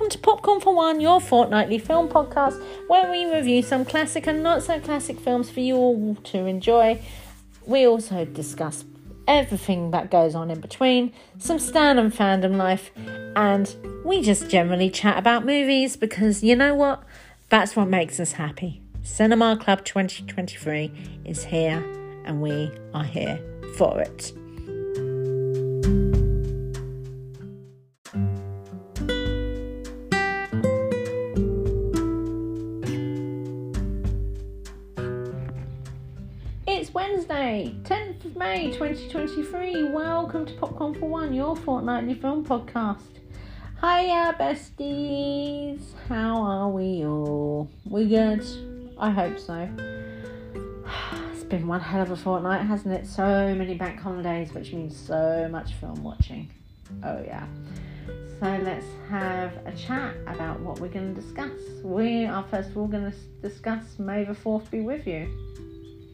welcome to Popcorn for One, your fortnightly film podcast where we review some classic and not so classic films for you all to enjoy. We also discuss everything that goes on in between, some Stan and fandom life, and we just generally chat about movies because you know what? That's what makes us happy. Cinema Club 2023 is here and we are here for it. 10th May 2023. Welcome to Popcorn for One, your fortnightly film podcast. Hiya, besties. How are we all? We good? I hope so. It's been one hell of a fortnight, hasn't it? So many bank holidays, which means so much film watching. Oh, yeah. So let's have a chat about what we're going to discuss. We are first of all going to discuss May the 4th be with you.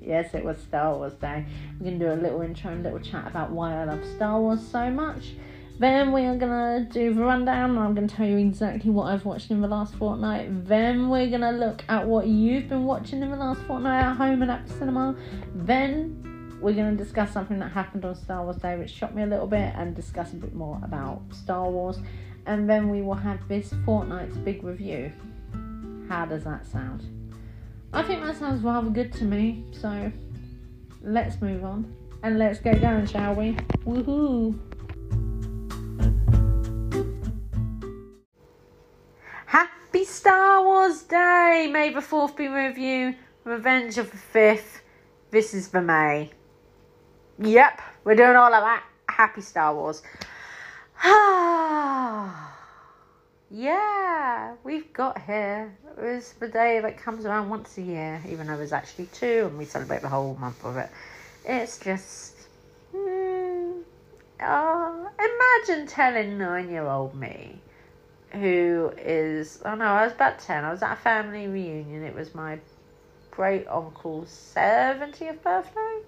Yes, it was Star Wars Day. We're going to do a little intro and little chat about why I love Star Wars so much. Then we are going to do the rundown I'm going to tell you exactly what I've watched in the last fortnight. Then we're going to look at what you've been watching in the last fortnight at home and at the cinema. Then we're going to discuss something that happened on Star Wars Day which shocked me a little bit and discuss a bit more about Star Wars. And then we will have this fortnight's big review. How does that sound? I think that sounds rather good to me. So let's move on and let's get going, shall we? Woohoo! Happy Star Wars Day! May the 4th be with you. Revenge of the 5th. This is the May. Yep, we're doing all of that. Happy Star Wars. Ah. Yeah, we've got here. It was the day that comes around once a year, even though there's actually two, and we celebrate the whole month of it. It's just. Hmm, oh, imagine telling nine year old me, who is. Oh no, I was about 10. I was at a family reunion. It was my great uncle's 70th birthday.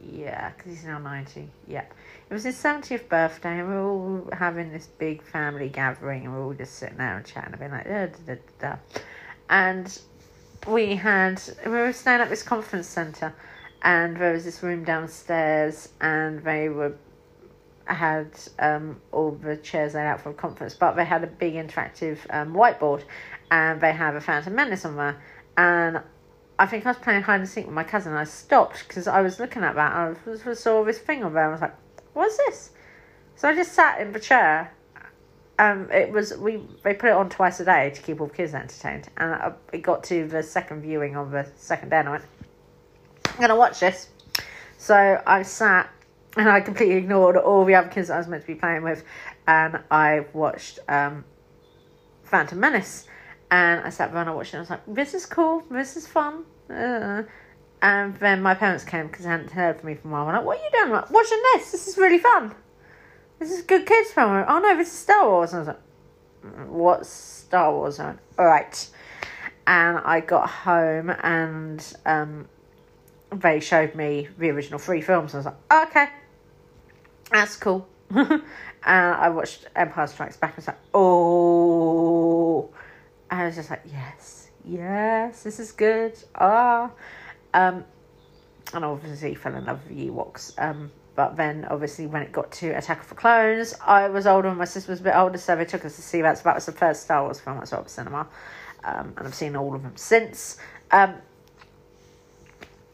Yeah, because he's now 90. Yep. It was his 70th birthday, and we were all having this big family gathering, and we were all just sitting there and chatting, and being like, da, da, da, da. and we had, we were staying at this conference centre, and there was this room downstairs, and they were had um, all the chairs laid out for a conference, but they had a big interactive um, whiteboard, and they have a Phantom Menace on there, and I think I was playing hide and seek with my cousin. And I stopped because I was looking at that. And I was, saw this thing on there. I was like, "What's this?" So I just sat in the chair. Um, it was we they put it on twice a day to keep all the kids entertained, and I, it got to the second viewing on the second day, and I went, "I'm gonna watch this." So I sat and I completely ignored all the other kids I was meant to be playing with, and I watched um, Phantom Menace and I sat there and I watched it. And I was like, "This is cool. This is fun." Uh, and then my parents came because they hadn't heard from me for a while. I'm like, "What are you doing? Like, watching this? This is really fun. This is good kids film." Like, oh no, this is Star Wars. And I was like, "What's Star Wars?" Went, "All right." And I got home and um, they showed me the original three films. And I was like, oh, "Okay, that's cool." and I watched Empire Strikes Back. and I was like, "Oh." I was just like, yes, yes, this is good. Ah, um, and obviously fell in love with Ewoks. Um, but then obviously when it got to Attack of the Clones, I was older and my sister was a bit older, so they took us to see that. So that was the first Star Wars film I saw at cinema, um, and I've seen all of them since. Um,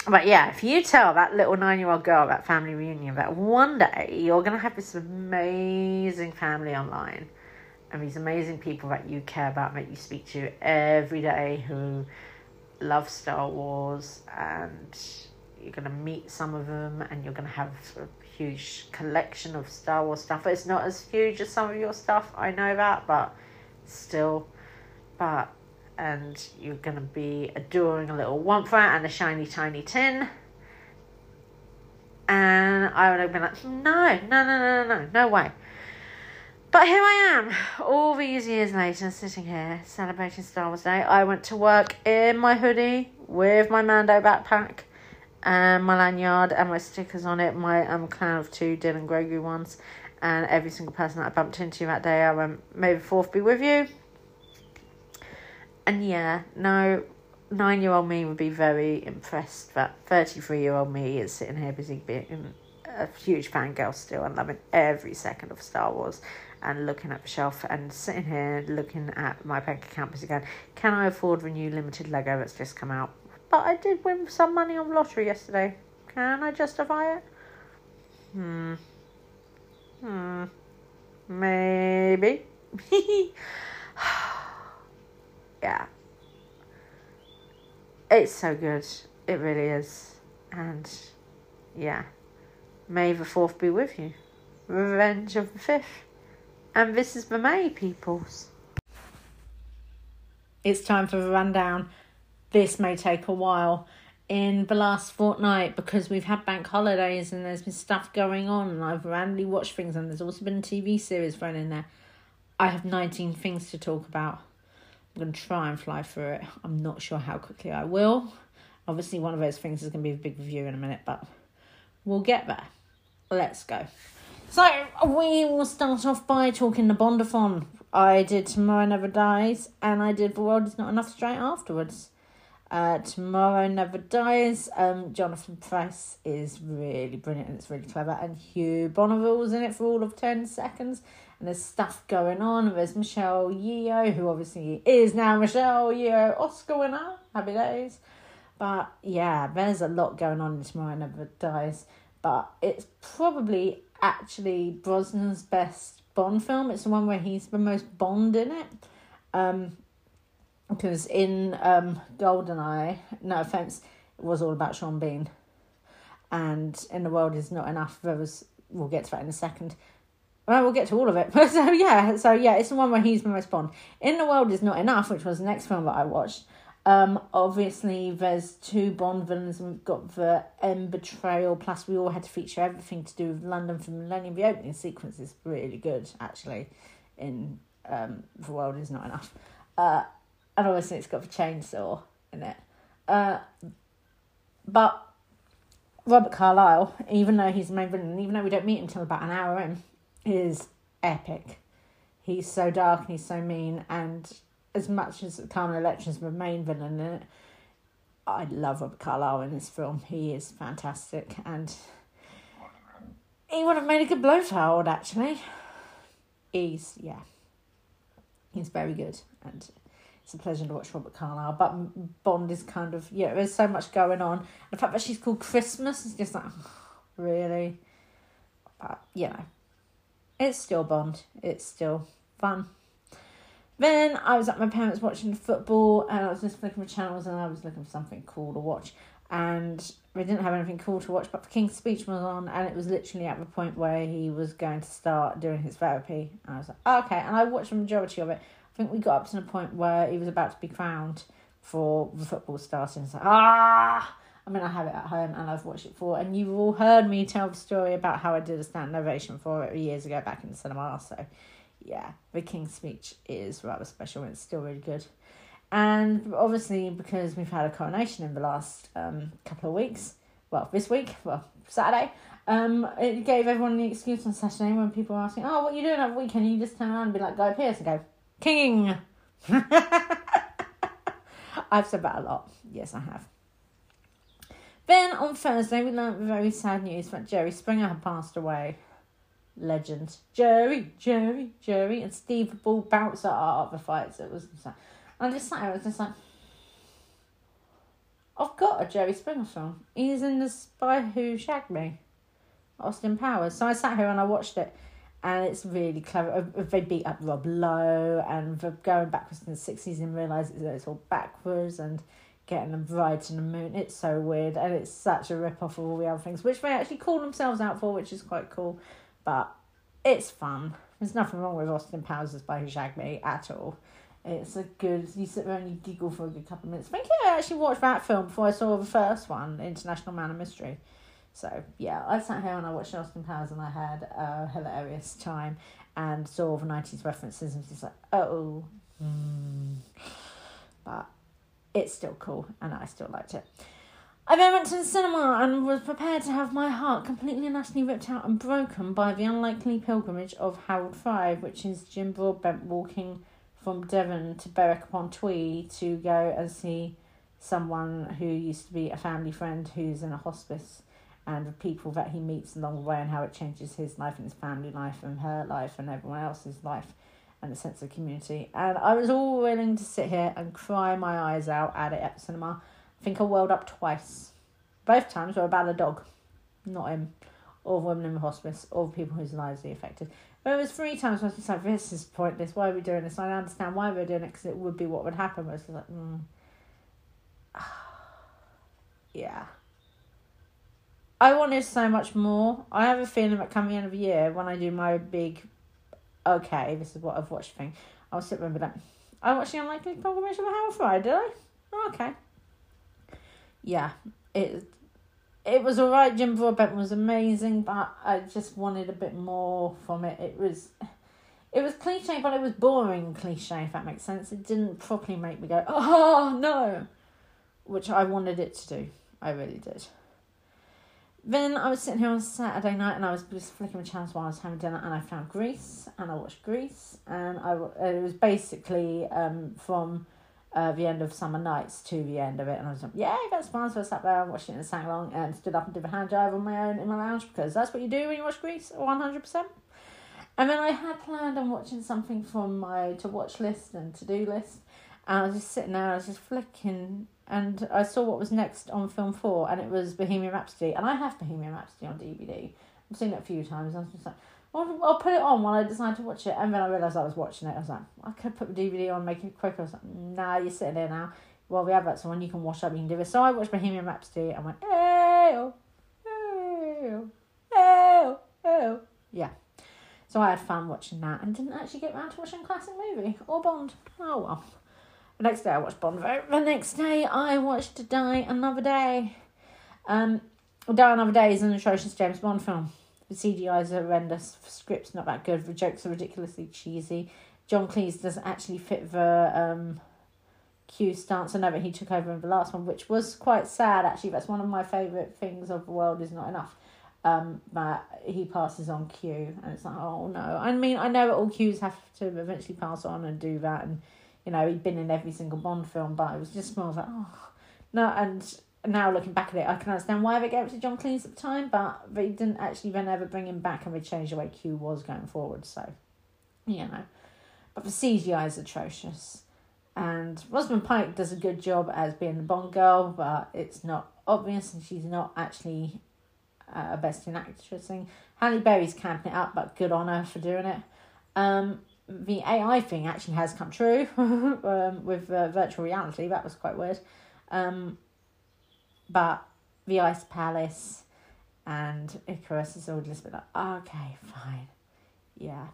but yeah, if you tell that little nine-year-old girl that family reunion that one day you're gonna have this amazing family online and these amazing people that you care about, that you speak to every day who love Star Wars, and you're going to meet some of them, and you're going to have a huge collection of Star Wars stuff. It's not as huge as some of your stuff, I know that, but still. But, and you're going to be adoring a little Wampa and a shiny tiny tin. And I would have been like, no, no, no, no, no, no way. But here I am, all these years later, sitting here celebrating Star Wars Day. I went to work in my hoodie with my Mando backpack and my lanyard and my stickers on it, my um Clan of Two Din and Grogu ones, and every single person that I bumped into that day, I went, May the fourth be with you. And yeah, no, nine year old me would be very impressed that 33 year old me is sitting here busy being a huge fangirl still and loving every second of Star Wars and looking at the shelf and sitting here looking at my bank account busy going, can I afford the new limited Lego that's just come out? But I did win some money on the lottery yesterday. Can I justify it? Hmm. Hmm. Maybe. yeah. It's so good. It really is. And yeah. May the 4th be with you. Revenge of the 5th. And this is the May, peoples. It's time for the rundown. This may take a while. In the last fortnight, because we've had bank holidays and there's been stuff going on, and I've randomly watched things, and there's also been a TV series thrown in there. I have 19 things to talk about. I'm going to try and fly through it. I'm not sure how quickly I will. Obviously, one of those things is going to be a big review in a minute, but we'll get there. Let's go. So, we will start off by talking the Bondathon. I did Tomorrow Never Dies, and I did The World Is Not Enough straight afterwards. Uh, Tomorrow Never Dies. Um, Jonathan Pryce is really brilliant and it's really clever. And Hugh Bonneville's in it for all of 10 seconds. And there's stuff going on. There's Michelle Yeoh, who obviously is now Michelle Yeoh Oscar winner. Happy days. But yeah, there's a lot going on in Tomorrow Never Dies. But it's probably actually Brosnan's best Bond film. It's the one where he's the most Bond in it. Um, because in um, Goldeneye, no offense, it was all about Sean Bean, and in the world is not enough. There was we'll get to that in a second. Well, we'll get to all of it. so yeah, so yeah, it's the one where he's the most Bond. In the world is not enough, which was the next film that I watched. Um, obviously, there's two Bond villains, and we've got the M betrayal. Plus, we all had to feature everything to do with London for Millennium. The opening sequence is really good, actually. In um, the world is not enough. Uh, and obviously it's got the chainsaw in it. Uh, but Robert Carlyle, even though he's the main villain, even though we don't meet him until about an hour in, is epic. He's so dark and he's so mean, and as much as Carmen Electra's the main villain in it, I love Robert Carlyle in this film. He is fantastic, and he would have made a good Blofeld actually. He's yeah, he's very good, and it's a pleasure to watch Robert Carlyle. But Bond is kind of yeah, there's so much going on. The fact that she's called Christmas is just like really, but you know, it's still Bond. It's still fun. Then I was at my parents watching football, and I was just flicking the channels, and I was looking for something cool to watch, and we didn't have anything cool to watch. But the King's Speech was on, and it was literally at the point where he was going to start doing his therapy. And I was like, oh, okay, and I watched the majority of it. I think we got up to the point where he was about to be crowned for the football starting. It's like, ah! I mean, I have it at home and I've watched it for, and you've all heard me tell the story about how I did a stand ovation for it years ago back in the cinema. So, yeah, the King's speech is rather special and it's still really good. And obviously, because we've had a coronation in the last um, couple of weeks, well, this week, well, Saturday, um, it gave everyone the excuse on Saturday when people were asking, oh, what are you doing over the weekend? You just turn around and be like, Guy Pearce and go, King. I've said that a lot. Yes, I have. Then on Thursday, we learned the very sad news that Jerry Springer had passed away. Legend. Jerry, Jerry, Jerry, and Steve Ball Bouncer are at the fights. It was sad. I just sat I was just like, I've got a Jerry Springer film. He's in The Spy Who Shagged Me, Austin Powers. So I sat here and I watched it and it's really clever. Uh, they beat up Rob Lowe and for going backwards in the sixties and realise it's all backwards and getting them right in the moon. It's so weird and it's such a rip off of all the other things, which they actually call themselves out for, which is quite cool. But it's fun. There's nothing wrong with Austin Powers by Who Shagged Me at all. It's a good. You sit there and you giggle for a good couple of minutes. I think I actually watched that film before I saw the first one, International Man of Mystery. So yeah, I sat here and I watched Austin Powers and I had a hilarious time and saw the nineties references and just like, oh, mm. but it's still cool and I still liked it. I then went to the cinema and was prepared to have my heart completely and utterly ripped out and broken by the unlikely pilgrimage of Harold Fry, which is Jim Broadbent walking from Devon to Berwick upon Tweed to go and see someone who used to be a family friend who's in a hospice and the people that he meets along the way and how it changes his life and his family life and her life and everyone else's life and the sense of community. And I was all willing to sit here and cry my eyes out at it at the cinema. Think I welled up twice. Both times were about a dog, not him, or women in the hospice, or people whose lives he affected. But it was three times I was just like, this is pointless. Why are we doing this? I understand why we're doing it because it would be what would happen. But it's like, mm. yeah. I wanted so much more. I have a feeling that coming the end of the year, when I do my big, okay, this is what I've watched thing, I'll sit and be like, I watched the Unlikely Pilgrimage of Harold Fry, did I? Okay. Yeah, it it was alright. Jim Broadbent was amazing, but I just wanted a bit more from it. It was it was cliche, but it was boring cliche, if that makes sense. It didn't properly make me go, oh no, which I wanted it to do. I really did. Then I was sitting here on Saturday night and I was just flicking the channels while I was having dinner and I found Grease and I watched Grease and I it was basically um from uh, the end of Summer Nights to the end of it and I was like yeah that's fun so I sat there and watched it and sang along and stood up and did a hand jive on my own in my lounge because that's what you do when you watch hundred percent. And then I had planned on watching something from my to watch list and to do list and I was just sitting there I was just flicking and I saw what was next on film four, and it was Bohemian Rhapsody, and I have Bohemian Rhapsody on DVD. I've seen it a few times. I was just like, well, I'll put it on while I decide to watch it, and then I realised I was watching it. I was like, I could put the DVD on, make it quicker. I was like, Nah, you're sitting there now. Well, we have that, so when you can wash up, you can do it. So I watched Bohemian Rhapsody and went, hey, hey, hey, hey, yeah. So I had fun watching that, and didn't actually get round to watching a classic movie or Bond. Oh well. The next day I watched Bond. Vote. The next day I watched Die Another Day. Um, Die Another Day is an atrocious James Bond film. The CGI is horrendous. The script's not that good. The jokes are ridiculously cheesy. John Cleese doesn't actually fit the um, Q stance. I know that he took over in the last one, which was quite sad actually. That's one of my favourite things of the world is not enough. Um, but he passes on Q, and it's like, oh no. I mean, I know all Qs have to eventually pass on and do that, and you know, he'd been in every single Bond film, but it was just more like, oh, no. And now looking back at it, I can understand why they gave it to John Cleese at the time, but they didn't actually then ever bring him back and they changed the way Q was going forward. So, you know, but the CGI is atrocious. And Rosamund Pike does a good job as being the Bond girl, but it's not obvious and she's not actually uh, a best in actress thing. Halle Berry's camping it up, but good on her for doing it. Um, the AI thing actually has come true um, with uh, virtual reality. That was quite weird. Um, but the Ice Palace and Icarus is all just like, okay, fine. Yeah.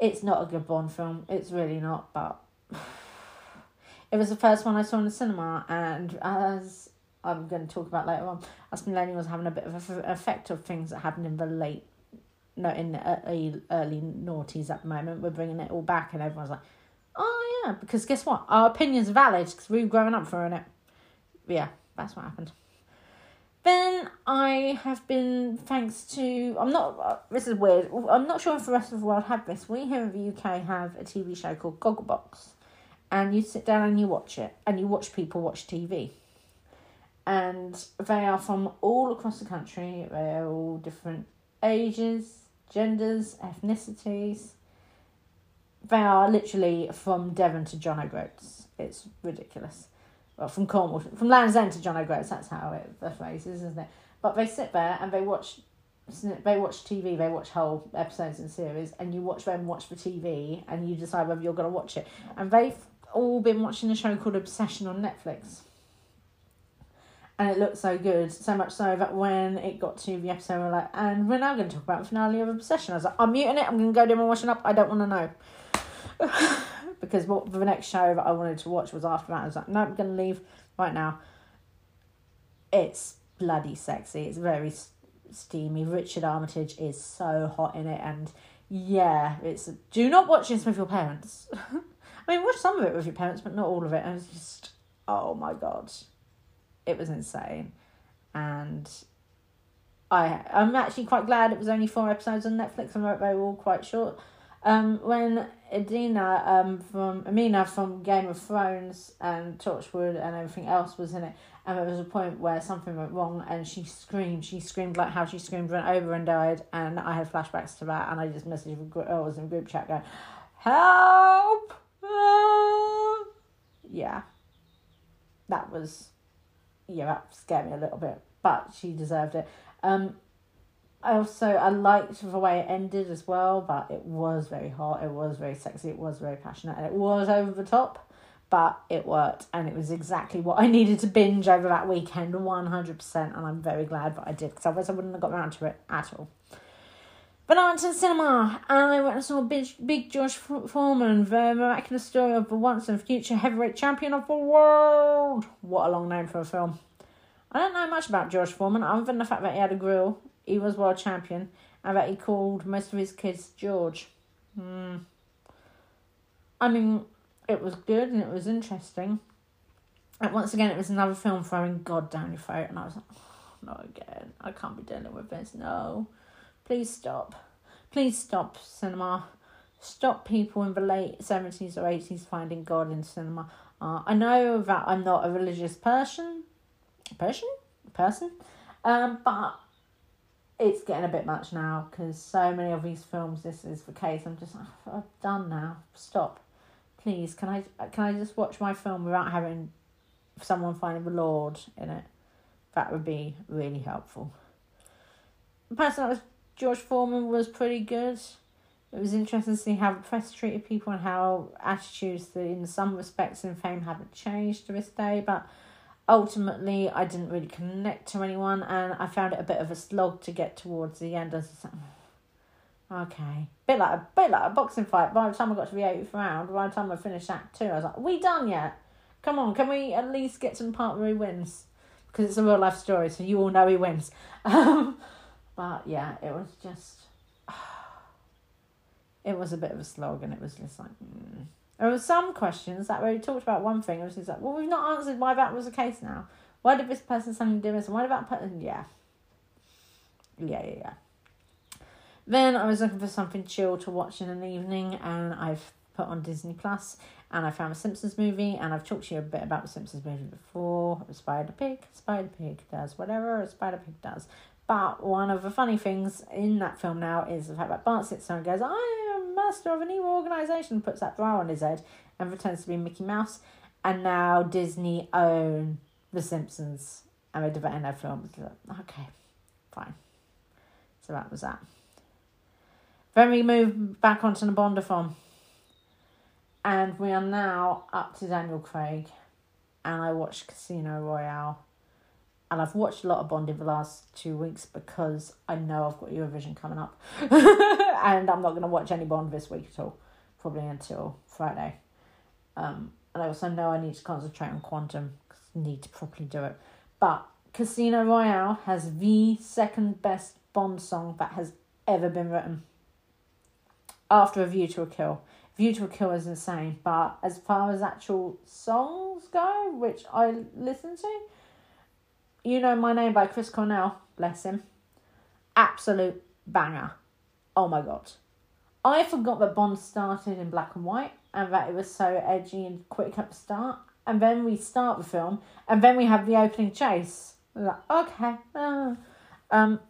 It's not a good Bond film. It's really not, but it was the first one I saw in the cinema, and as I'm going to talk about later on, us millennials having a bit of an effect of things that happened in the late no, in early, uh, early noughties at the moment. We're bringing it all back, and everyone's like, oh, yeah, because guess what? Our opinion's are valid because we've grown up for it. Yeah, that's what happened. Then I have been, thanks to, I'm not, uh, this is weird, I'm not sure if the rest of the world have this. We here in the UK have a TV show called Gogglebox, and you sit down and you watch it, and you watch people watch TV. And they are from all across the country, they're all different ages, genders, ethnicities. They are literally from Devon to John O'Groats. It's ridiculous. Well, from Cornwall, from Land's End to John O'Groats, that's how it, the phrase is, isn't it? But they sit there and they watch they watch TV, they watch whole episodes and series, and you watch them watch the TV, and you decide whether you're going to watch it. And they've all been watching a show called Obsession on Netflix and it looked so good, so much so that when it got to the episode, we're like, and we're now going to talk about the finale of Obsession. I was like, I'm muting it. I'm going to go do my washing up. I don't want to know. because what the next show that I wanted to watch was after that. I was like, no, I'm to leave right now. It's bloody sexy. It's very steamy. Richard Armitage is so hot in it, and yeah, it's do not watch this with your parents. I mean, watch some of it with your parents, but not all of it. And it's just, oh my god, it was insane, and I I'm actually quite glad it was only four episodes on Netflix and they were all quite short. Um, when Edina um from Amina from Game of Thrones and Torchwood and everything else was in it, and there was a point where something went wrong and she screamed. She screamed like how she screamed over and died, and I had flashbacks to that, and I just messaged. I was in group chat going, "Help!" Ah. Yeah, that was yeah that scared me a little bit, but she deserved it. Um, I also I liked the way it ended as well, but it was very hot. It was very sexy. It was very passionate, and it was over the top. But it worked, and it was exactly what I needed to binge over that weekend, one hundred percent. And I'm very glad that I did, because otherwise I wouldn't have got around to it at all. But I went to the cinema and I went and saw Big, Big George Foreman, the miraculous story of the once and future heavyweight champion of the world. What a long name for a film. I don't know much about George Foreman other than the fact that he had a grill, he was world champion, and that he called most of his kids George. Hmm. I mean, it was good and it was interesting. And once again, it was another film throwing God down your throat, and I was like, oh, not again. I can't be dealing with this. No. Please stop. Please stop cinema. Stop people in the late 70s or 80s finding God in cinema. Uh, I know that I'm not a religious person, person, person, um, but it's getting a bit much now because so many of these films this is the case. I'm just oh, I've done now. Stop, please. Can I can I just watch my film without having someone finding the Lord in it? That would be really helpful. The person that was George Foreman was pretty good. It was interesting to see how the press treated people and how attitudes, in some respects, in fame haven't changed to this day. But ultimately, I didn't really connect to anyone, and I found it a bit of a slog to get towards the end. I was like, okay, bit like a bit like a boxing fight. By the time I got to the eighth round, by the time I finished Act Two, I was like, "We done yet? Come on, can we at least get some part where he wins?" Because it's a real life story, so you all know he wins. Um, but yeah, it was just. It was a bit of a slog, and it was just like. Mm. There were some questions that where he talked about one thing, and was like, well, we've not answered why that was the case now. Why did this person suddenly do this? And why did that person. Yeah. Yeah, yeah, yeah. Then I was looking for something chill to watch in an evening, and I've put on Disney Plus, and I found a Simpsons movie, and I've talked to you a bit about the Simpsons movie before. Spider Pig, Spider Pig does whatever a Spider Pig does. But one of the funny things in that film now is the fact that Bart sits there and goes, I am master of an evil organisation, puts that bra on his head and pretends to be Mickey Mouse. And now Disney own The Simpsons and they develop their films. Okay, fine. So that was that. Then we move back onto the Bond film. And we are now up to Daniel Craig. And I watched Casino Royale and I've watched a lot of Bond in the last two weeks because I know I've got Eurovision coming up, and I'm not going to watch any Bond this week at all, probably until Friday. Um, and I also know I need to concentrate on Quantum because I need to properly do it. But Casino Royale has the second best Bond song that has ever been written. After A View to a Kill. View to a Kill is insane, but as far as actual songs go, which I listen to, you Know My Name by Chris Cornell, bless him. Absolute banger. Oh my god. I forgot that Bond started in black and white and that it was so edgy and quick at the start. And then we start the film and then we have the opening chase. Like, okay. Uh. Um,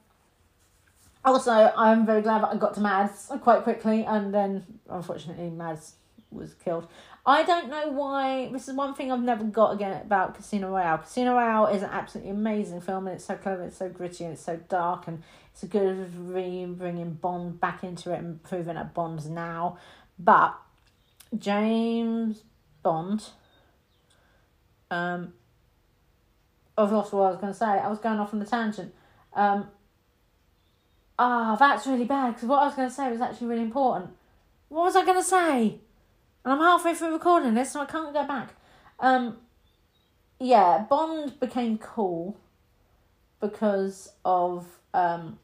also, I'm very glad that I got to Mads quite quickly and then unfortunately Mads was killed. I don't know why. This is one thing I've never got again about Casino Royale. Casino Royale is an absolutely amazing film, and it's so clever, it's so gritty, and it's so dark, and it's a good re bringing Bond back into it and proving that Bond's now. But James Bond. Um, I've lost what I was going to say. I was going off on the tangent. Um, ah, that's really bad because what I was going to say was actually really important. What was I going to say? And I'm halfway through recording this, so I can't go back. Um, yeah, Bond became cool because of um,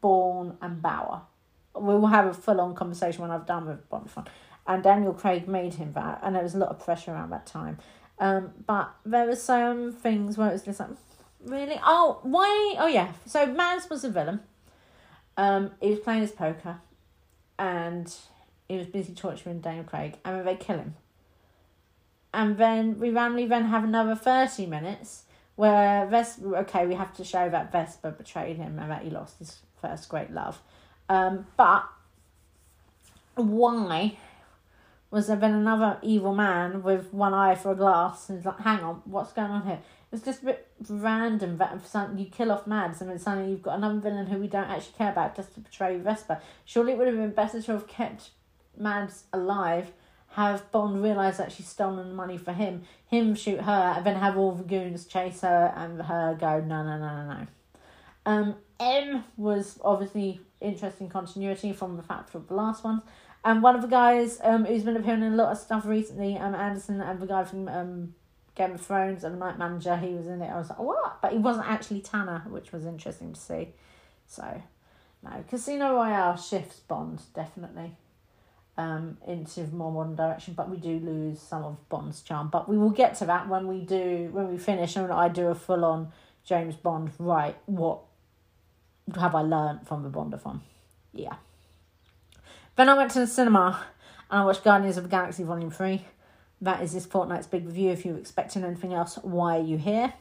Bourne and Bauer. We will have a full on conversation when I've done with Bond Fun. And Daniel Craig made him that, and there was a lot of pressure around that time. Um, but there were some things where it was just like, really? Oh, why? Oh, yeah. So Mads was a villain. Um, he was playing his poker, and he was busy torturing Daniel Craig, and then they kill him. And then we randomly then have another 30 minutes where Vesper, okay, we have to show that Vesper betrayed him and that he lost his first great love. Um, but why was there then another evil man with one eye for a glass and like, hang on, what's going on here? It's just a bit random that you kill off Mads and then suddenly you've got another villain who we don't actually care about just to betray Vesper. Surely it would have been better to have kept Mads alive, have Bond realise that she's stolen the money for him, him shoot her, and then have all the goons chase her and her go, no, no, no, no, no. Um, M was obviously interesting continuity from the fact of the last one. And one of the guys um, who's been appearing in a lot of stuff recently, um, Anderson, and the guy from um, Game of Thrones and the Night Manager, he was in it. I was like, what? But he wasn't actually Tanner, which was interesting to see. So, no, Casino Royale shifts Bond, definitely, um, into more modern direction. But we do lose some of Bond's charm. But we will get to that when we do, when we finish and I do a full on James Bond, right, what have I learned from the Bondathon? Yeah. Then I went to the cinema and I watched Guardians of the Galaxy Volume 3. That is this fortnight's big review. If you're expecting anything else, why are you here?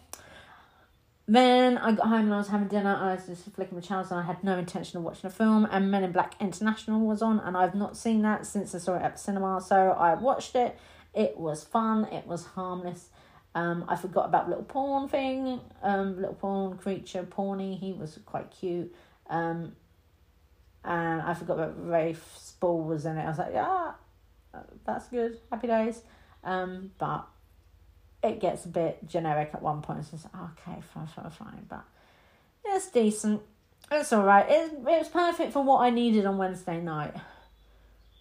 Then I got home and I was having dinner I was just flicking my channels and I had no intention of watching a film and Men in Black International was on and I've not seen that since I saw it at the cinema. So I watched it. It was fun. It was harmless. Um, I forgot about little porn thing. Um, little porn creature, Pawny. He was quite cute. Um, and I forgot that Rafe Spall was in it. I was like, yeah, that's good. Happy days. Um, but it gets a bit generic at one point. It's just okay, fine, fine, fine. But it's decent. It's all right. It it was perfect for what I needed on Wednesday night,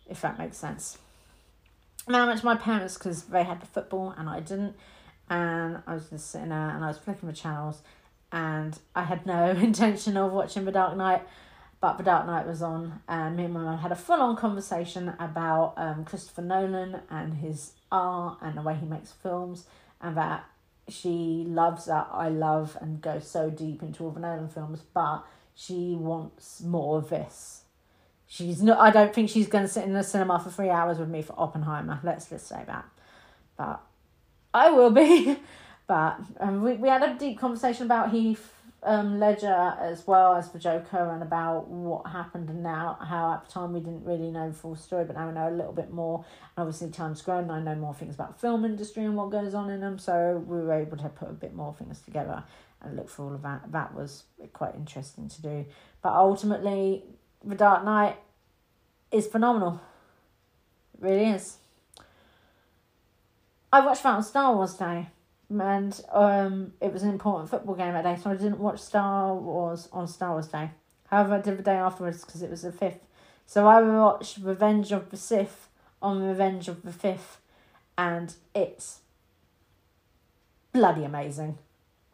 if that makes sense. Now I went to my parents because they had the football and I didn't, and I was just sitting there and I was flicking the channels, and I had no intention of watching The Dark Knight but The Dark Knight was on, and me and my mum had a full on conversation about um, Christopher Nolan and his art and the way he makes films, and that she loves that I love and goes so deep into all the Nolan films, but she wants more of this. She's not. I don't think she's going to sit in the cinema for three hours with me for Oppenheimer. Let's just say that, but I will be. but um, we we had a deep conversation about Heath um, Ledger as well as for Joker and about what happened and now how at the time we didn't really know the full story, but now we know a little bit more. And obviously, time's grown. And I know more things about film industry and what goes on in them, so we were able to put a bit more things together and look for all of that. That was quite interesting to do. But ultimately, The Dark Knight is phenomenal. It really is. I watched that on Star Wars Day and um, it was an important football game that day, so I didn't watch Star Wars on Star Wars Day. However, I did the day afterwards because it was the fifth. So I watched Revenge of the Sith on Revenge of the Fifth, and it's bloody amazing.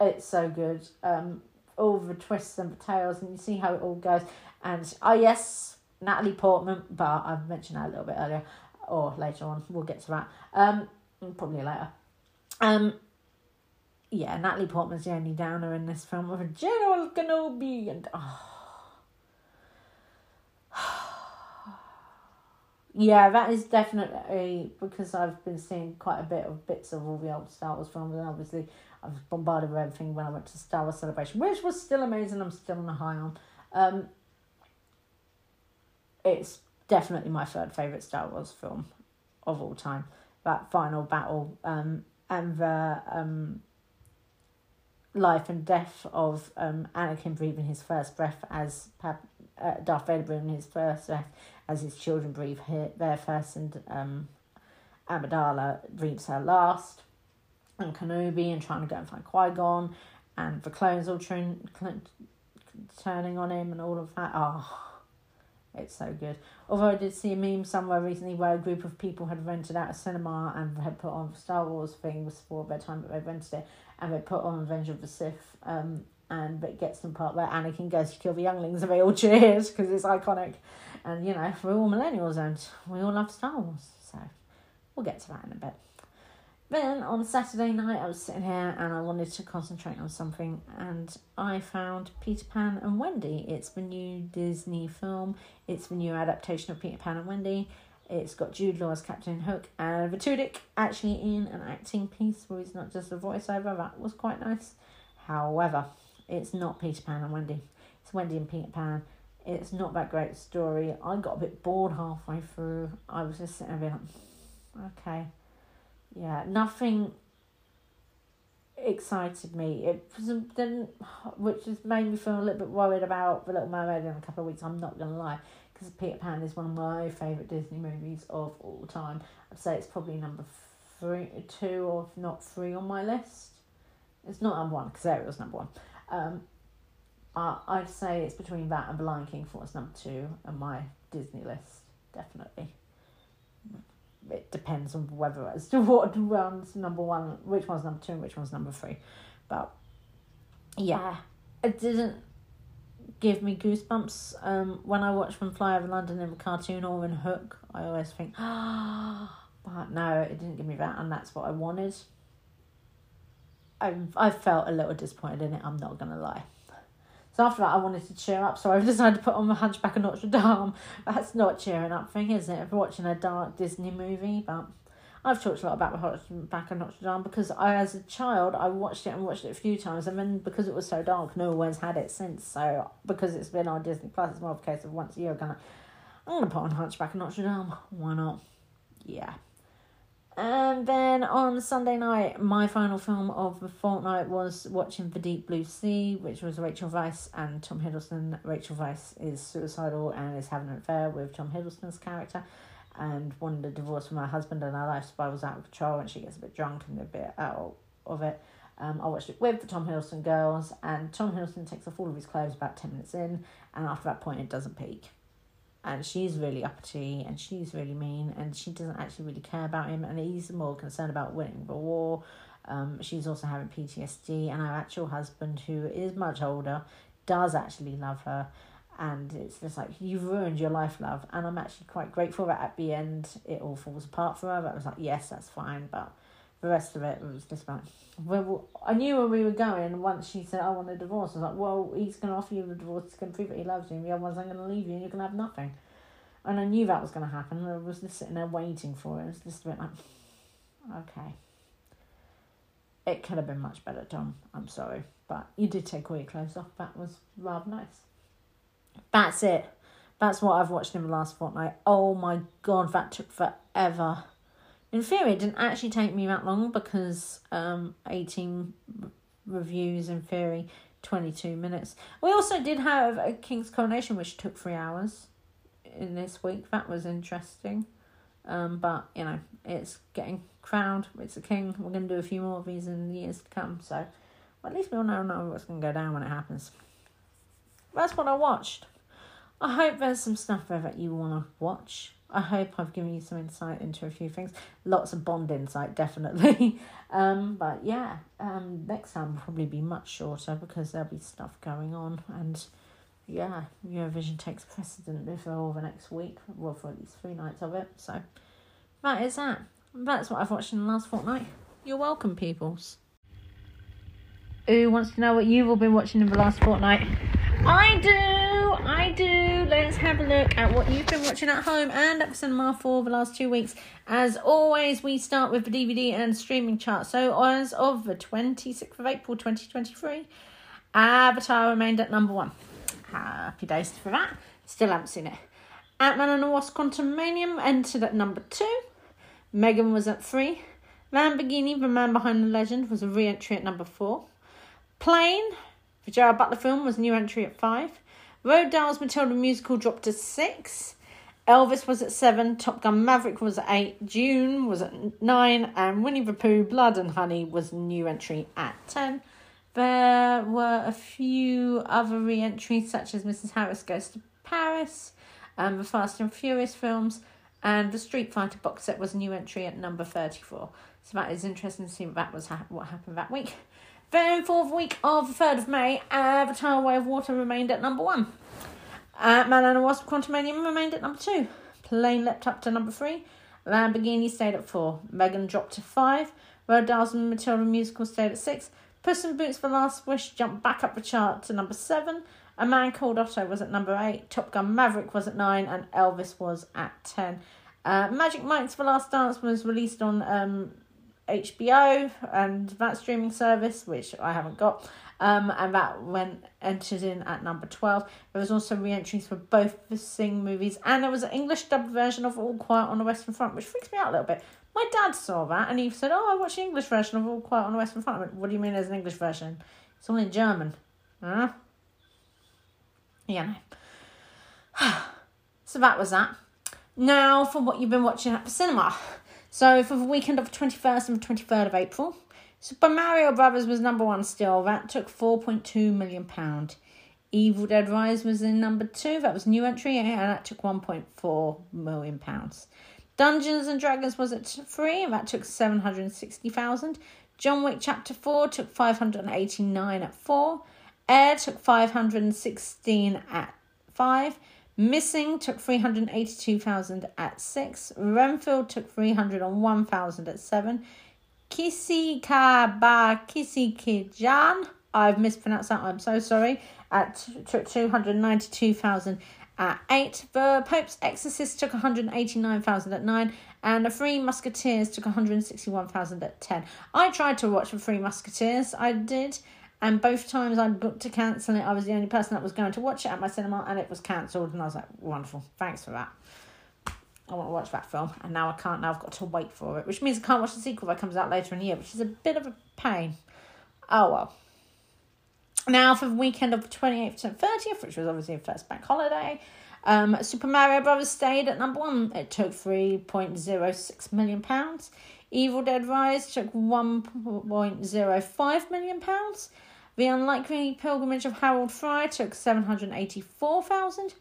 It's so good. Um, all the twists and the tales, and you see how it all goes. And oh yes, Natalie Portman, but I've mentioned that a little bit earlier, or later on. We'll get to that. Um, probably later. Um, yeah, Natalie Portman's the only downer in this film with General Kenobi and oh. yeah, that is definitely because I've been seeing quite a bit of bits of all the old Star Wars films, and obviously I was bombarded with everything when I went to Star Wars Celebration, which was still amazing. I'm still on a high on. Um, it's definitely my third favorite Star Wars film of all time. That final battle, um, and the um life and death of um, Anakin breathing his first breath as uh, Darth Vader breathing his first breath as his children breathe here, their first and um, Amidala breathes her last and Kenobi and trying to go and find Qui-Gon and the clones all turn, turning on him and all of that. Oh, it's so good. Although I did see a meme somewhere recently where a group of people had rented out a cinema and had put on Star Wars things for their time that they rented it and they put on Revenge of the Sith. Um, and it gets to the part where Anakin goes to kill the younglings and they all cheers because it's iconic. And you know, we're all millennials and we all love Star Wars. So we'll get to that in a bit. Then on Saturday night, I was sitting here and I wanted to concentrate on something, and I found Peter Pan and Wendy. It's the new Disney film, it's the new adaptation of Peter Pan and Wendy. It's got Jude Law as Captain Hook and Tudyk actually in an acting piece where he's not just a voiceover. That was quite nice. However, it's not Peter Pan and Wendy. It's Wendy and Peter Pan. It's not that great story. I got a bit bored halfway through. I was just sitting there like, okay yeah, nothing excited me. It didn't, which has made me feel a little bit worried about The Little Mermaid in a couple of weeks. I'm not gonna lie, because Peter Pan is one of my favourite Disney movies of all time. I'd say it's probably number three, two, or not three on my list. It's not number one because Ariel's number one. Um, I I'd say it's between that and The Lion King for what's number two on my Disney list, definitely it depends on whether as to what one's number one, which one's number two, and which one's number three. But yeah, it didn't give me goosebumps. Um, when I watch them fly over London in a cartoon or in Hook, I always think, ah, but no, it didn't give me that, and that's what I wanted. I I felt a little disappointed in it. I'm not gonna lie. So after that, I wanted to cheer up, so I decided to put on the Hunchback of Notre Dame. That's not cheering up thing, is it? If watching a dark Disney movie, but I've talked a lot about the Hunchback of Notre Dame because I, as a child, I watched it and watched it a few times, and then because it was so dark, no one's had it since. So because it's been on Disney Plus, it's more of a case of once a year, gonna, I'm gonna put on Hunchback of Notre Dame. Why not? Yeah. And then on Sunday night, my final film of the fortnight was watching The Deep Blue Sea, which was Rachel Weisz and Tom Hiddleston. Rachel Weisz is suicidal and is having an affair with Tom Hiddleston's character and wanted a divorce from her husband, and her life spirals out of control and she gets a bit drunk and a bit out of it. Um, I watched it with the Tom Hiddleston girls, and Tom Hiddleston takes off all of his clothes about 10 minutes in, and after that point, it doesn't peak. And she's really uppity and she's really mean and she doesn't actually really care about him and he's more concerned about winning the war. Um, she's also having ptsd and her actual husband who is much older does actually love her and it's just like you've ruined your life love and i'm actually quite grateful that at the end it all falls apart for her. But i was like yes that's fine but the rest of it was just like well i knew where we were going once she said i want a divorce i was like well he's going to offer you the divorce he's going to prove that he loves you and the other one's i'm going to leave you and you're going to have nothing. And i knew that was going to happen i was just sitting there waiting for it. It was just a bit like okay. It could have been much better tom. I'm sorry. But you did take all your clothes off. That was rather nice that's it that's what i've watched in the last fortnight oh my god that took forever in theory, it didn't actually take me that long because um, 18 reviews in theory, 22 minutes. We also did have a King's Coronation, which took three hours in this week. That was interesting. Um, but, you know, it's getting crowned. It's a king. We're going to do a few more of these in the years to come. So, well, at least we all know, know what's going to go down when it happens. That's what I watched. I hope there's some stuff there that you want to watch. I hope I've given you some insight into a few things. Lots of Bond insight, definitely. um, but yeah, um, next time will probably be much shorter because there'll be stuff going on. And yeah, Eurovision takes precedent for the next week, well, for at least three nights of it. So that is that. That's what I've watched in the last fortnight. You're welcome, peoples. Who wants to know what you've all been watching in the last fortnight? I do, I do. Let's have a look at what you've been watching at home and at cinema for the last two weeks. As always, we start with the DVD and streaming chart. So, as of the 26th of April 2023, Avatar remained at number one. Happy days for that. Still haven't seen it. Ant Man and the Wasp Quantumania entered at number two. Megan was at three. Lamborghini, The Man Behind the Legend, was a re entry at number four. Plane the Gerard Butler film was new entry at five. Roald Dahl's Matilda musical dropped to six. Elvis was at seven. Top Gun Maverick was at eight. June was at nine. And Winnie the Pooh, Blood and Honey was new entry at ten. There were a few other re entries, such as Mrs. Harris Goes to Paris, and the Fast and Furious films, and the Street Fighter box set was a new entry at number 34. So that is interesting to see what, that was ha- what happened that week. Then, fourth week of the 3rd of May, Avatar Way of Water remained at number one. Uh, Man and Wasp Quantumania remained at number two. Plane leapt up to number three. Lamborghini stayed at four. Megan dropped to five. Roald Dahl's Matilda musical stayed at six. Puss in Boots: The Last Wish jumped back up the chart to number seven. A Man Called Otto was at number eight. Top Gun Maverick was at nine, and Elvis was at ten. Uh, Magic Mike's The Last Dance was released on um, HBO and that streaming service, which I haven't got. Um, and that went entered in at number 12. There was also re-entries for both the Sing movies, and there was an English dubbed version of All Quiet on the Western Front, which freaks me out a little bit. My dad saw that and he said, "Oh, I watched the English version of All Quiet on the Western Front." I went, "What do you mean there's an English version? It's all in German." Huh? Yeah. No. so that was that. Now for what you've been watching at the cinema. So for the weekend of the 21st and 23rd of April, Super Mario Brothers was number one still. That took £4.2 million. Evil Dead Rise was in number two. That was new entry and that took £1.4 million. Dungeons and Dragons was at three and that took 760000 John Wick Chapter 4 took 589 at 4. Air took 516 at 5. Missing took 382,000 at 6. Renfield took 301,000 at 7. Kisi Ba Kisi Kijan, I've mispronounced that, I'm so sorry, at took 292,000 at 8. The Pope's Exorcist took 189,000 at 9. And The Three Musketeers took 161,000 at 10. I tried to watch The Three Musketeers, I did. And both times I booked to cancel it, I was the only person that was going to watch it at my cinema, and it was cancelled. And I was like, wonderful, thanks for that. I want to watch that film, and now I can't. Now I've got to wait for it, which means I can't watch the sequel that comes out later in the year, which is a bit of a pain. Oh well. Now for the weekend of the 28th to 30th, which was obviously the first bank holiday, um, Super Mario Brothers stayed at number one. It took £3.06 million. Evil Dead Rise took £1.05 million. The Unlikely Pilgrimage of Harold Fry took 784000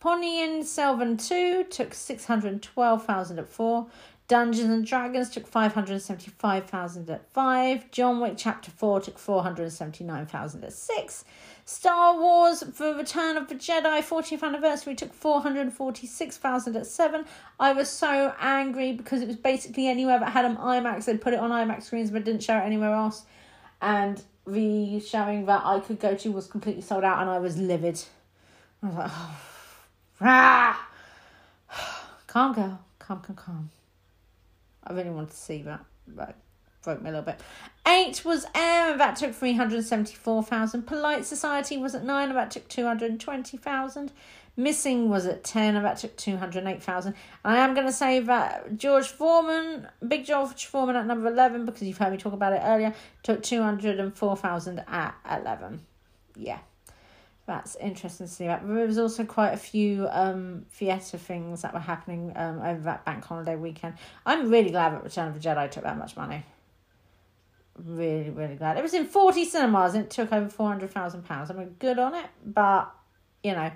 Ponniyin Selvan 2 took 612000 at 4. Dungeons and Dragons took 575,000 at 5. John Wick Chapter 4 took 479,000 at 6. Star Wars The Return of the Jedi 40th anniversary took 446,000 at 7. I was so angry because it was basically anywhere that had an IMAX, they'd put it on IMAX screens but didn't show it anywhere else. And the showing that I could go to was completely sold out and I was livid. I was like, oh, ah! calm girl, calm, calm, calm. I really wanted to see that, but broke me a little bit. Eight was Air, and that took 374,000. Polite Society was at nine, and that took 220,000. Missing was at 10, and that took 208,000. I am going to say that George Foreman, Big George Foreman at number 11, because you've heard me talk about it earlier, took 204,000 at 11. Yeah that's interesting to see that. There was also quite a few um, theatre things that were happening um, over that bank holiday weekend. I'm really glad that Return of the Jedi took that much money. Really, really glad. It was in 40 cinemas and it took over £400,000. I mean, good on it, but, you know,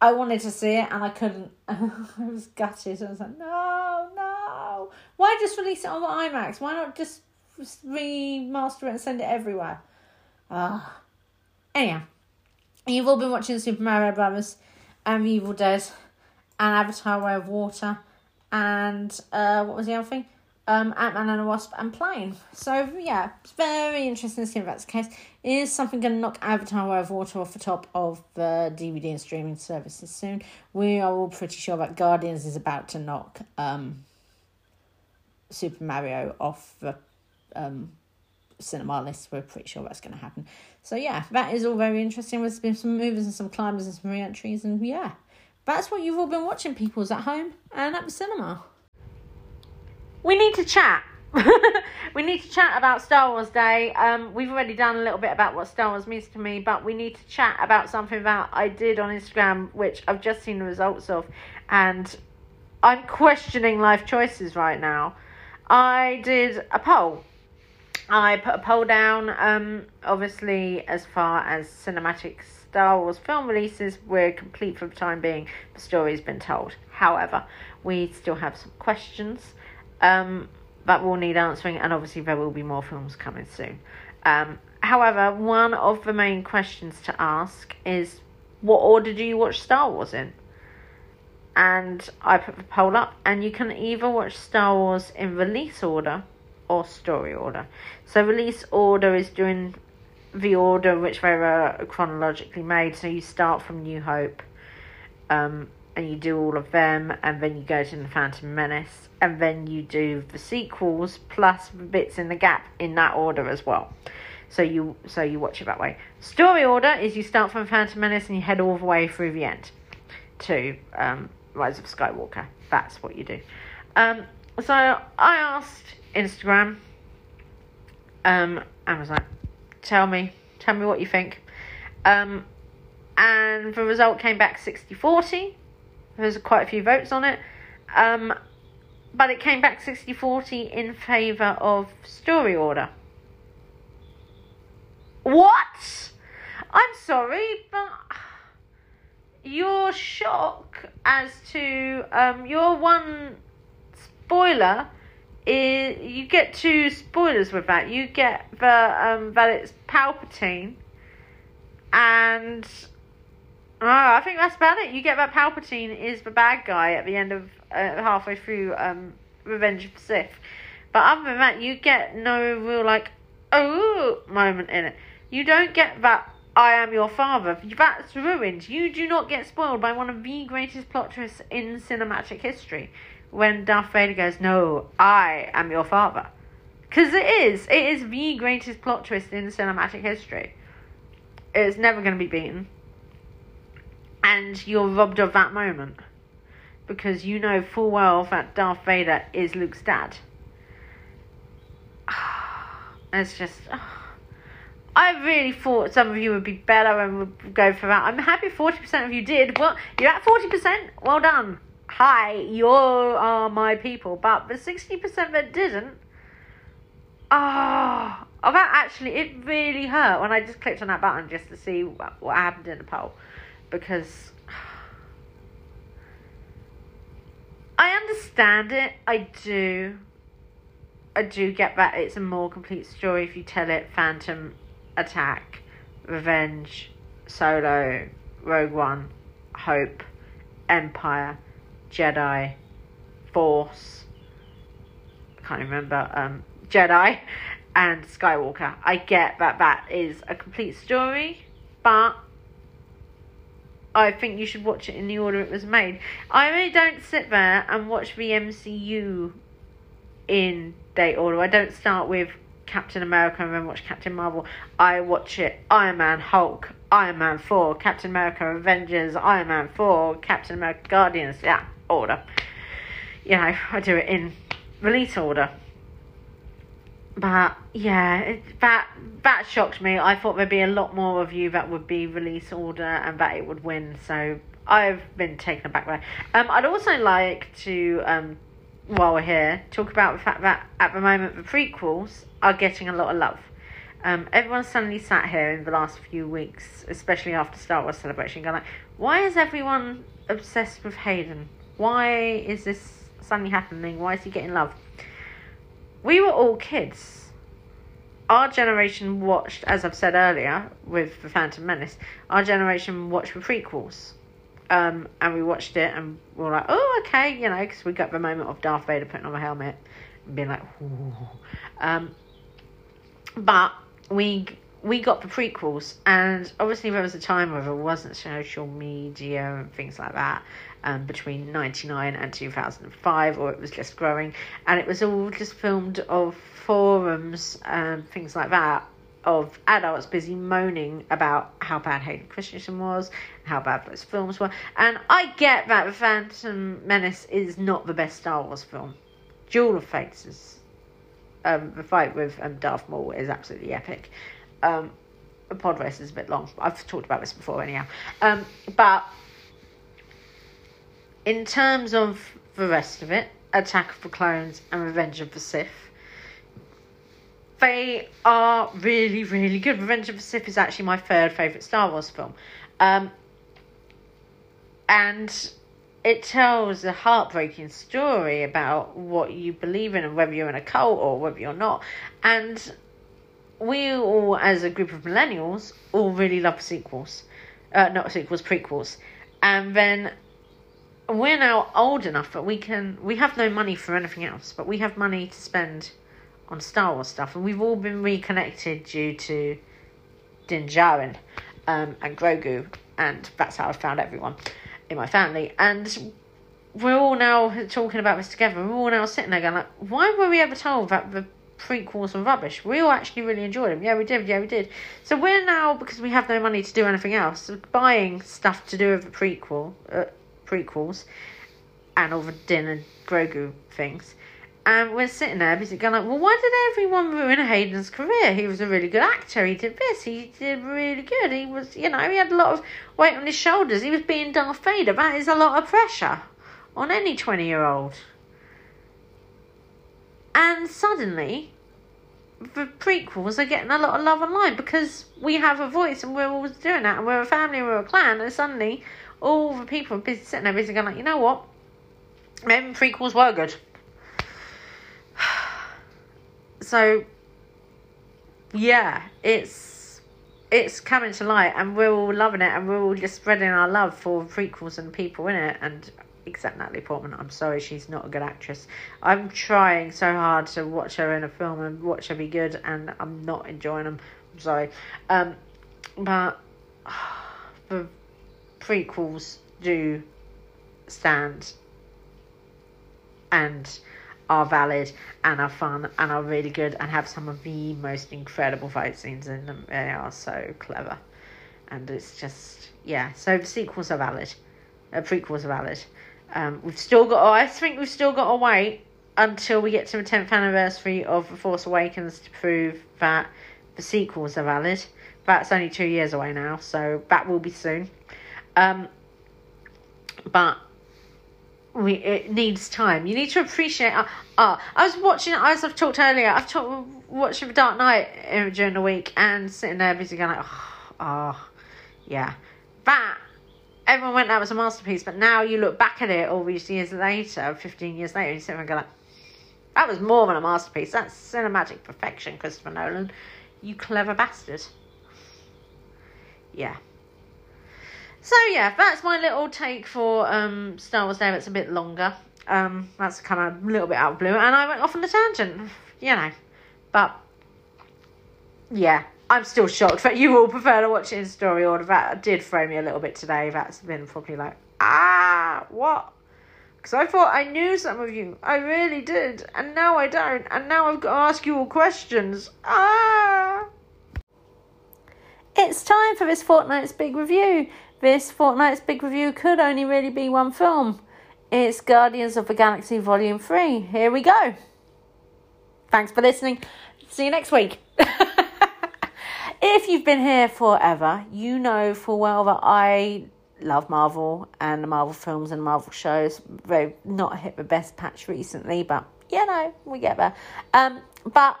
I wanted to see it and I couldn't. I was gutted. I was like, no, no. Why just release it on IMAX? Why not just remaster it and send it everywhere? Ah. Uh, anyhow You've all been watching Super Mario Brothers and Evil Dead and Avatar Way of Water and uh, what was the other thing? Um, Ant Man and the Wasp and Plane. So yeah, it's very interesting to see if that's the case. Is something going to knock Avatar Way of Water off the top of the DVD and streaming services soon? We are all pretty sure that Guardians is about to knock um, Super Mario off the um, cinema list. We're pretty sure that's going to happen. So yeah, that is all very interesting. There's been some movers and some climbers and some re-entries, and yeah, that's what you've all been watching. People's at home and at the cinema. We need to chat. we need to chat about Star Wars Day. Um, we've already done a little bit about what Star Wars means to me, but we need to chat about something that I did on Instagram, which I've just seen the results of, and I'm questioning life choices right now. I did a poll I put a poll down. Um, obviously, as far as cinematic Star Wars film releases, we're complete for the time being. The story's been told. However, we still have some questions um, that will need answering, and obviously, there will be more films coming soon. Um, however, one of the main questions to ask is what order do you watch Star Wars in? And I put the poll up, and you can either watch Star Wars in release order or story order. So release order is doing the order in which they were chronologically made. So you start from New Hope, um, and you do all of them, and then you go to the Phantom Menace, and then you do the sequels plus bits in the gap in that order as well. So you so you watch it that way. Story order is you start from Phantom Menace and you head all the way through the end to um, Rise of Skywalker. That's what you do. Um, so I asked Instagram, um, "Tell me, tell me what you think." Um, and the result came back 60-40. There's quite a few votes on it. Um, but it came back 60-40 in favour of story order. What? I'm sorry, but your shock as to um, your one spoiler is you get two spoilers with that. You get the um, that it's Palpatine, and oh, I think that's about it. You get that Palpatine is the bad guy at the end of uh, halfway through um, Revenge of the Sith. But other than that, you get no real like oh moment in it. You don't get that I am your father. That's ruined. You do not get spoiled by one of the greatest plot twists in cinematic history when Darth Vader goes, No, I am your father. Because it is. It is the greatest plot twist in cinematic history. It's never going to be beaten. And you're robbed of that moment. Because you know full well that Darth Vader is Luke's dad. It's just. I really thought some of you would be better and would go for that. I'm happy 40% of you did. Well, you're at 40%. Well done. Hi, you are my people. But the 60% that didn't, oh, that actually, it really hurt when I just clicked on that button just to see what, what happened in the poll. Because I understand it. I do. I do get that it's a more complete story if you tell it Phantom Attack, Revenge, Solo, Rogue One, Hope, Empire, Jedi, Force, I can't remember, um, Jedi, and Skywalker. I get that that is a complete story, but I think you should watch it in the order it was made. I really don't sit there and watch the MCU in date order. I don't start with Captain America and then watch Captain Marvel. I watch it Iron Man, Hulk, Iron Man 4, Captain America, Avengers, Iron Man 4, Captain America, Guardians. Yeah, order. You know, I do it in release order. But yeah, that that shocked me. I thought there'd be a lot more of you that would be release order and that it would win. So I've been taken aback by. Um, I'd also like to um while we're here, talk about the fact that at the moment the prequels are getting a lot of love. Um, everyone's suddenly sat here in the last few weeks, especially after Star Wars Celebration, going like, why is everyone obsessed with Hayden? Why is this suddenly happening? Why is he getting love? We were all kids. Our generation watched, as I've said earlier, with The Phantom Menace, our generation watched the prequels um, and we watched it and we were like, oh, okay, you know, because we got the moment of Darth Vader putting on a helmet and being like, Ooh. Um, but we we got the prequels, and obviously there was a time where there wasn't social media and things like that um, between 99 and 2005, or it was just growing, and it was all just filmed of forums and things like that of adults busy moaning about how bad Hayden Christensen was, how bad those films were. And I get that The Phantom Menace is not the best Star Wars film. Duel of Fates is. Um, the fight with um, Darth Maul is absolutely epic. Um, the pod race is a bit long. I've talked about this before, anyhow. Um, but in terms of the rest of it, Attack of the Clones and Revenge of the Sith, they are really, really good. Revenge of the Sith is actually my third favourite Star Wars film. Um, and it tells a heartbreaking story about what you believe in and whether you're in a cult or whether you're not. And we all, as a group of millennials, all really love sequels. Uh, not sequels, prequels. And then we're now old enough that we can, we have no money for anything else, but we have money to spend on Star Wars stuff, and we've all been reconnected due to Din Djarin um, and Grogu, and that's how I found everyone in my family. And we're all now talking about this together. We're all now sitting there going like, why were we ever told that the prequels were rubbish? We all actually really enjoyed them. Yeah, we did. Yeah, we did. So we're now because we have no money to do anything else, buying stuff to do with the prequel, uh, prequels, and all the Din and Grogu things. And we're sitting there basically going like, well, why did everyone ruin Hayden's career? He was a really good actor. He did this. He did really good. He was, you know, he had a lot of weight on his shoulders. He was being Darth Vader. That is a lot of pressure on any 20 year old. And suddenly, the prequels are getting a lot of love online because we have a voice and we're always doing that and we're a family we're a clan and suddenly all the people busy sitting there busy going like, you know what? Maybe prequels were good. So yeah, it's it's coming to light and we're all loving it and we're all just spreading our love for prequels and people in it and except Natalie Portman. I'm sorry, she's not a good actress. I'm trying so hard to watch her in a film and watch her be good, and I'm not enjoying them. I'm sorry, um, but the prequels do stand and are valid and are fun and are really good and have some of the most incredible fight scenes in them. They are so clever, and it's just yeah. So the sequels are valid, uh, prequels are valid. Um, we've still got. Oh, I think we've still got to wait until we get to the tenth anniversary of The Force Awakens to prove that the sequels are valid. That's only two years away now, so that will be soon. Um, but we it needs time. You need to appreciate. Uh, uh, I was watching, as I've talked earlier, I've talked watching The Dark Knight uh, during the week and sitting there busy going like, oh, oh yeah, that everyone went that was a masterpiece, but now you look back at it all these years later, 15 years later, and you sit there and go like, that was more than a masterpiece. That's cinematic perfection, Christopher Nolan. You clever bastard. Yeah. So yeah, that's my little take for um, Star Wars Day. It's a bit longer. Um, that's of a little bit out of blue, and I went off on a tangent, you know. But yeah, I'm still shocked that you all prefer to watch it in story order. That did throw me a little bit today. That's been probably like, ah, what? Because I thought I knew some of you. I really did. And now I don't. And now I've got to ask you all questions. Ah! It's time for this fortnight's big review. This fortnight's big review could only really be one film. It's Guardians of the Galaxy Volume 3. Here we go. Thanks for listening. See you next week. if you've been here forever, you know full well that I love Marvel and the Marvel films and Marvel shows. They've not hit the best patch recently, but you know, we get there. Um, but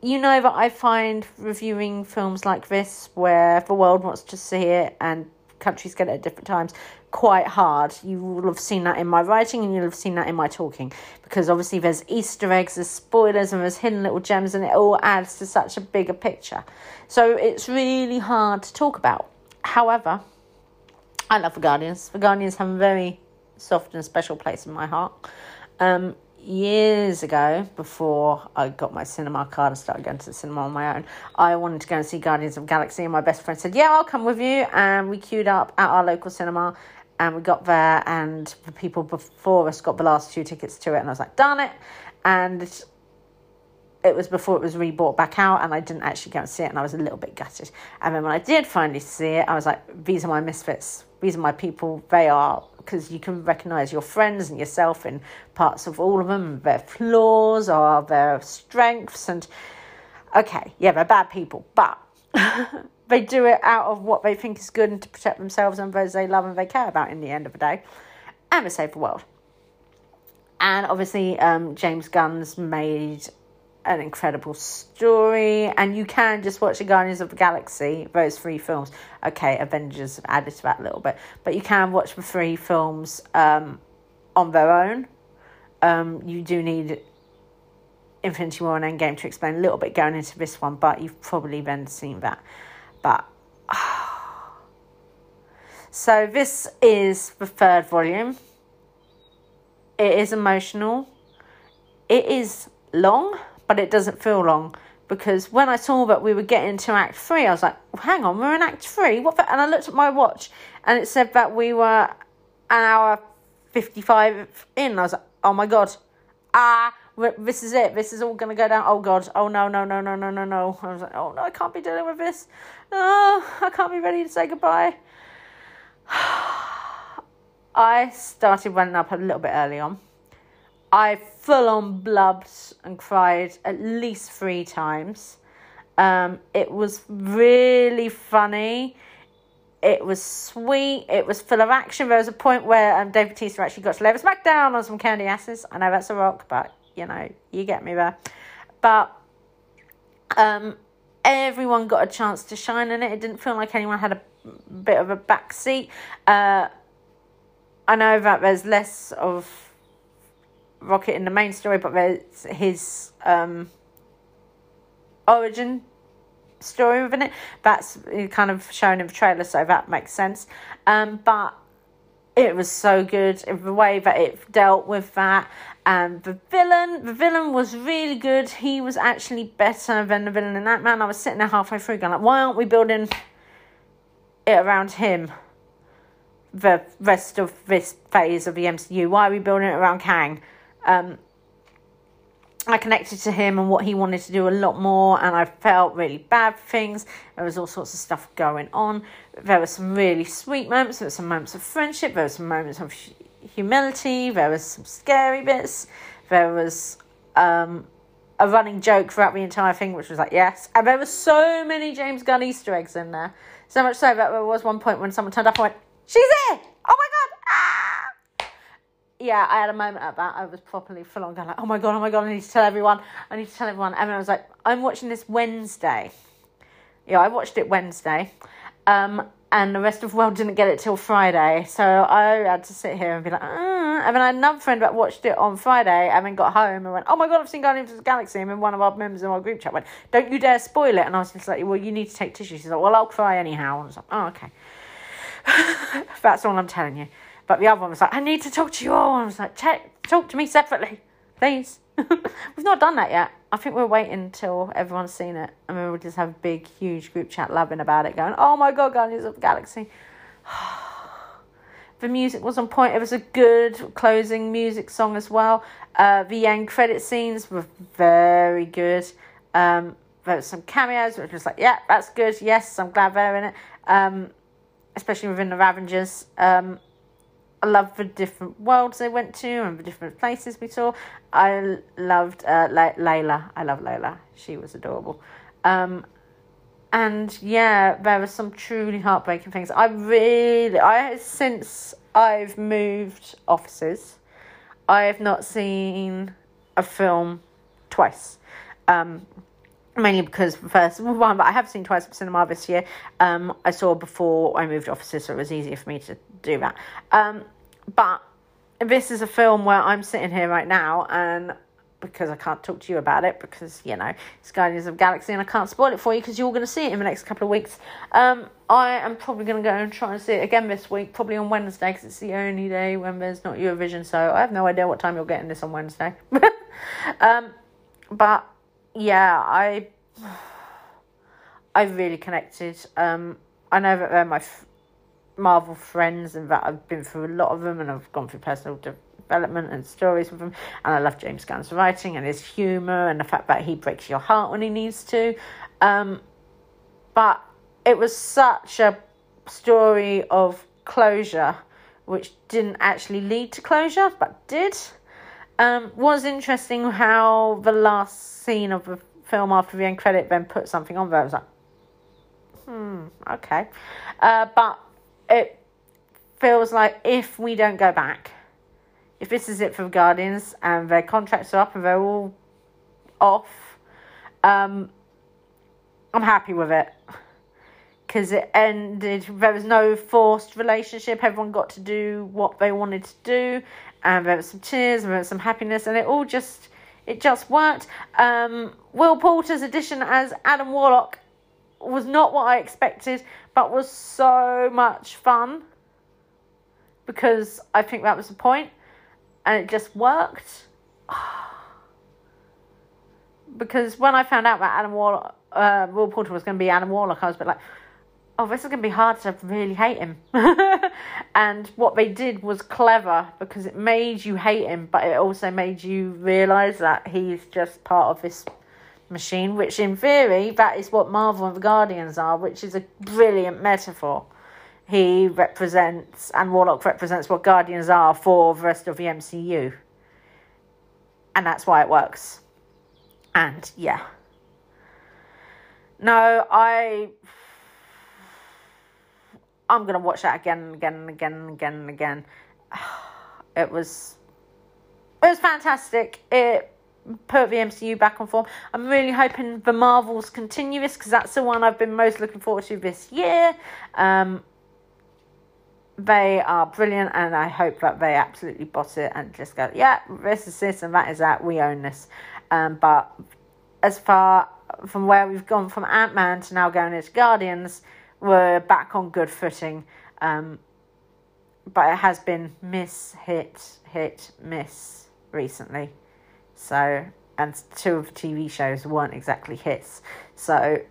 you know that I find reviewing films like this, where the world wants to see it and countries get it at different times, quite hard. You will have seen that in my writing and you'll have seen that in my talking because obviously there's Easter eggs, there's spoilers, and there's hidden little gems, and it all adds to such a bigger picture. So it's really hard to talk about. However, I love the Guardians. The Guardians have a very soft and special place in my heart. Um, years ago, before I got my cinema card and started going to the cinema on my own, I wanted to go and see Guardians of Galaxy, and my best friend said, "Yeah, I'll come with you." And we queued up at our local cinema, and we got there, and the people before us got the last two tickets to it, and I was like, "Darn it!" And it was before it was rebought back out, and I didn't actually go and see it, and I was a little bit gutted. And then when I did finally see it, I was like, "These are my misfits. Are my people. They are because you can recognize your friends and yourself in parts of all of them, their flaws or their strengths. And okay, yeah, they're bad people, but they do it out of what they think is good and to protect themselves and those they love and they care about in the end of the day, and to save the world. And obviously, um, James Gunn's made an incredible story, and you can just watch the Guardians of the Galaxy, those three films. Okay, Avengers added to that a little bit, but you can watch the three films um, on their own. Um, you do need Infinity War and Endgame to explain a little bit going into this one, but you've probably then seen that. But so this is the third volume. It is emotional. It is long, but it doesn't feel long because when I saw that we were getting to Act Three, I was like, hang on, we're in Act Three. What? The? And I looked at my watch, and it said that we were an hour fifty-five in. I was like, oh my god, ah, this is it. This is all gonna go down. Oh god. Oh no no no no no no no. I was like, oh no, I can't be dealing with this. Oh, I can't be ready to say goodbye. I started running up a little bit early on. I full on blubbed and cried at least three times. Um, it was really funny. It was sweet. It was full of action. There was a point where um, Dave Bautista actually got to lay a smackdown on some candy asses. I know that's a rock, but you know, you get me there. But um, everyone got a chance to shine in it. It didn't feel like anyone had a bit of a backseat. Uh, I know that there's less of Rocket in the main story, but there's his um, origin story within it. That's kind of shown in the trailer, so that makes sense. Um, but it was so good in the way that it dealt with that. And the villain, the villain was really good. He was actually better than the villain in that man. I was sitting there halfway through, going like, why aren't we building it around him? The rest of this phase of the MCU. Why are we building it around Kang? Um, I connected to him and what he wanted to do a lot more, and I felt really bad for things. There was all sorts of stuff going on. There were some really sweet moments. There were some moments of friendship. There were some moments of humility. There was some scary bits. There was um, a running joke throughout the entire thing, which was like yes. And there were so many James Gunn Easter eggs in there. So much so that there was one point when someone turned up and went, "She's here! Oh my god!" yeah, I had a moment at that. I was properly full on going like, oh my god, oh my god, I need to tell everyone. I need to tell everyone. And I was like, I'm watching this Wednesday. Yeah, I watched it Wednesday. Um, and the rest of the world didn't get it till Friday. So I had to sit here and be like, mm. and then I had another friend that watched it on Friday and then got home and went, oh my god, I've seen Guardians of the Galaxy. And then one of our members in our group chat went, don't you dare spoil it. And I was just like, well, you need to take tissue. She's like, well, I'll cry anyhow. And I was like, oh, okay. That's all I'm telling you. But the other one was like, I need to talk to you all. And I was like, Check, talk to me separately, please. We've not done that yet. I think we're waiting until everyone's seen it. And then we'll just have a big, huge group chat loving about it, going, oh my god, Guardians of the Galaxy. the music was on point. It was a good closing music song as well. Uh, the end credit scenes were very good. Um, there was some cameos, which was like, yeah, that's good. Yes, I'm glad they're in it. Um, especially within the Ravagers. Um, I loved the different worlds they went to and the different places we saw. I loved uh, Layla. I love Layla. She was adorable. Um, and yeah, there were some truly heartbreaking things. I really, I since I've moved offices, I have not seen a film twice. Um, mainly because the first one, but I have seen twice at cinema this year. Um, I saw before I moved offices, so it was easier for me to do that. Um, but this is a film where I'm sitting here right now and because I can't talk to you about it because you know it's Guardians of Galaxy and I can't spoil it for you because you're going to see it in the next couple of weeks. Um, I am probably going to go and try and see it again this week, probably on Wednesday because it's the only day when there's not Eurovision. So I have no idea what time you're getting this on Wednesday. um, but yeah, I I really connected. Um, I know that they're my Marvel friends and that I've been through a lot of them and I've gone through personal development and stories with them. And I love James Gunn's writing and his humour and the fact that he breaks your heart when he needs to. Um, but it was such a story of closure, which didn't actually lead to closure, but did. Um, was interesting how the last scene of the film after the end credit then put something on there. I was like, hmm, okay. Uh, but it feels like if we don't go back, if this is it for the Guardians and their contracts are up and they're all off, um, I'm happy with it. Because it ended, there was no forced relationship. Everyone got to do what they wanted to do, and there was some tears, and there was some happiness, and it all just, it just worked. Um, Will Poulter's addition as Adam Warlock was not what I expected, but was so much fun because I think that was the point and it just worked. because when I found out that Adam Warlock, uh, Will Poulter was going to be Adam Warlock, I was a bit like, oh, this is going to be hard to really hate him. and what they did was clever because it made you hate him, but it also made you realise that he's just part of this machine, which in theory, that is what Marvel and the Guardians are, which is a brilliant metaphor. He represents, and Warlock represents what Guardians are for the rest of the MCU. And that's why it works. And yeah. No, I I'm gonna watch that again and again and again and again and again. It was it was fantastic. It put the MCU back on form. I'm really hoping the Marvels continue this because that's the one I've been most looking forward to this year. Um, they are brilliant, and I hope that they absolutely bot it and just go, yeah, this is this and that is that. We own this. Um, but as far from where we've gone from Ant Man to now going into Guardians we're back on good footing. Um, but it has been miss, hit, hit, miss recently. So, and two of the TV shows weren't exactly hits. So,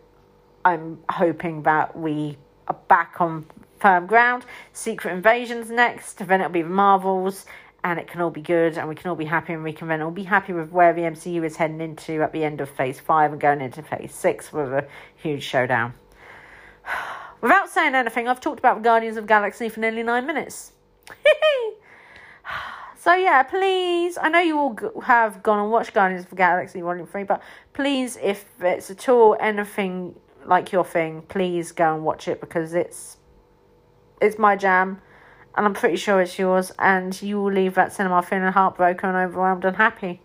I'm hoping that we are back on firm ground. Secret Invasion's next, then it'll be the Marvels, and it can all be good, and we can all be happy, and we can then all be happy with where the MCU is heading into at the end of Phase 5 and going into Phase 6 with a huge showdown. Without saying anything, I've talked about Guardians of Galaxy for nearly nine minutes. so yeah, please, I know you all have gone and watched Guardians of the Galaxy Volume 3, but please, if it's at all anything like your thing, please go and watch it because it's it's my jam and I'm pretty sure it's yours and you will leave that cinema feeling heartbroken, overwhelmed and happy.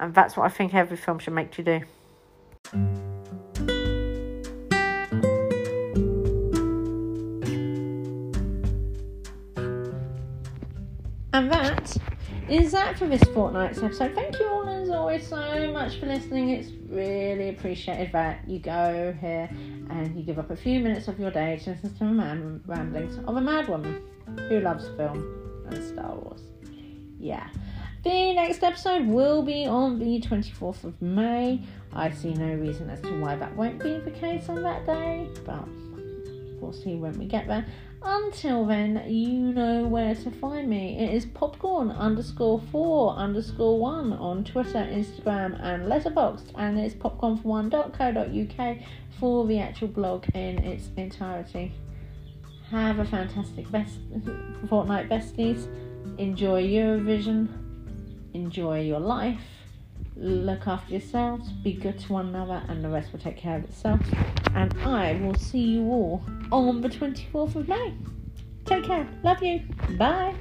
And that's what I think every film should make you do. And that is that for this fortnight's episode. Thank you all as always so much for listening. It's really appreciated that you go here and you give up a few minutes of your day to listen to the ramblings of a mad woman who loves film and Star Wars. Yeah. The next episode will be on the 24th of May. I see no reason as to why that won't be the case on that day, but we'll see when we get there. Until then, you know where to find me. It is popcorn underscore four underscore one on Twitter, Instagram, and Letterboxd, and it's popcornfor1.co.uk for the actual blog in its entirety. Have a fantastic best fortnight, besties. Enjoy Eurovision. Enjoy your life look after yourselves, be good to one another, and the rest will take care of itself. And I will see you all on the 24th of May. Take care. Love you. Bye.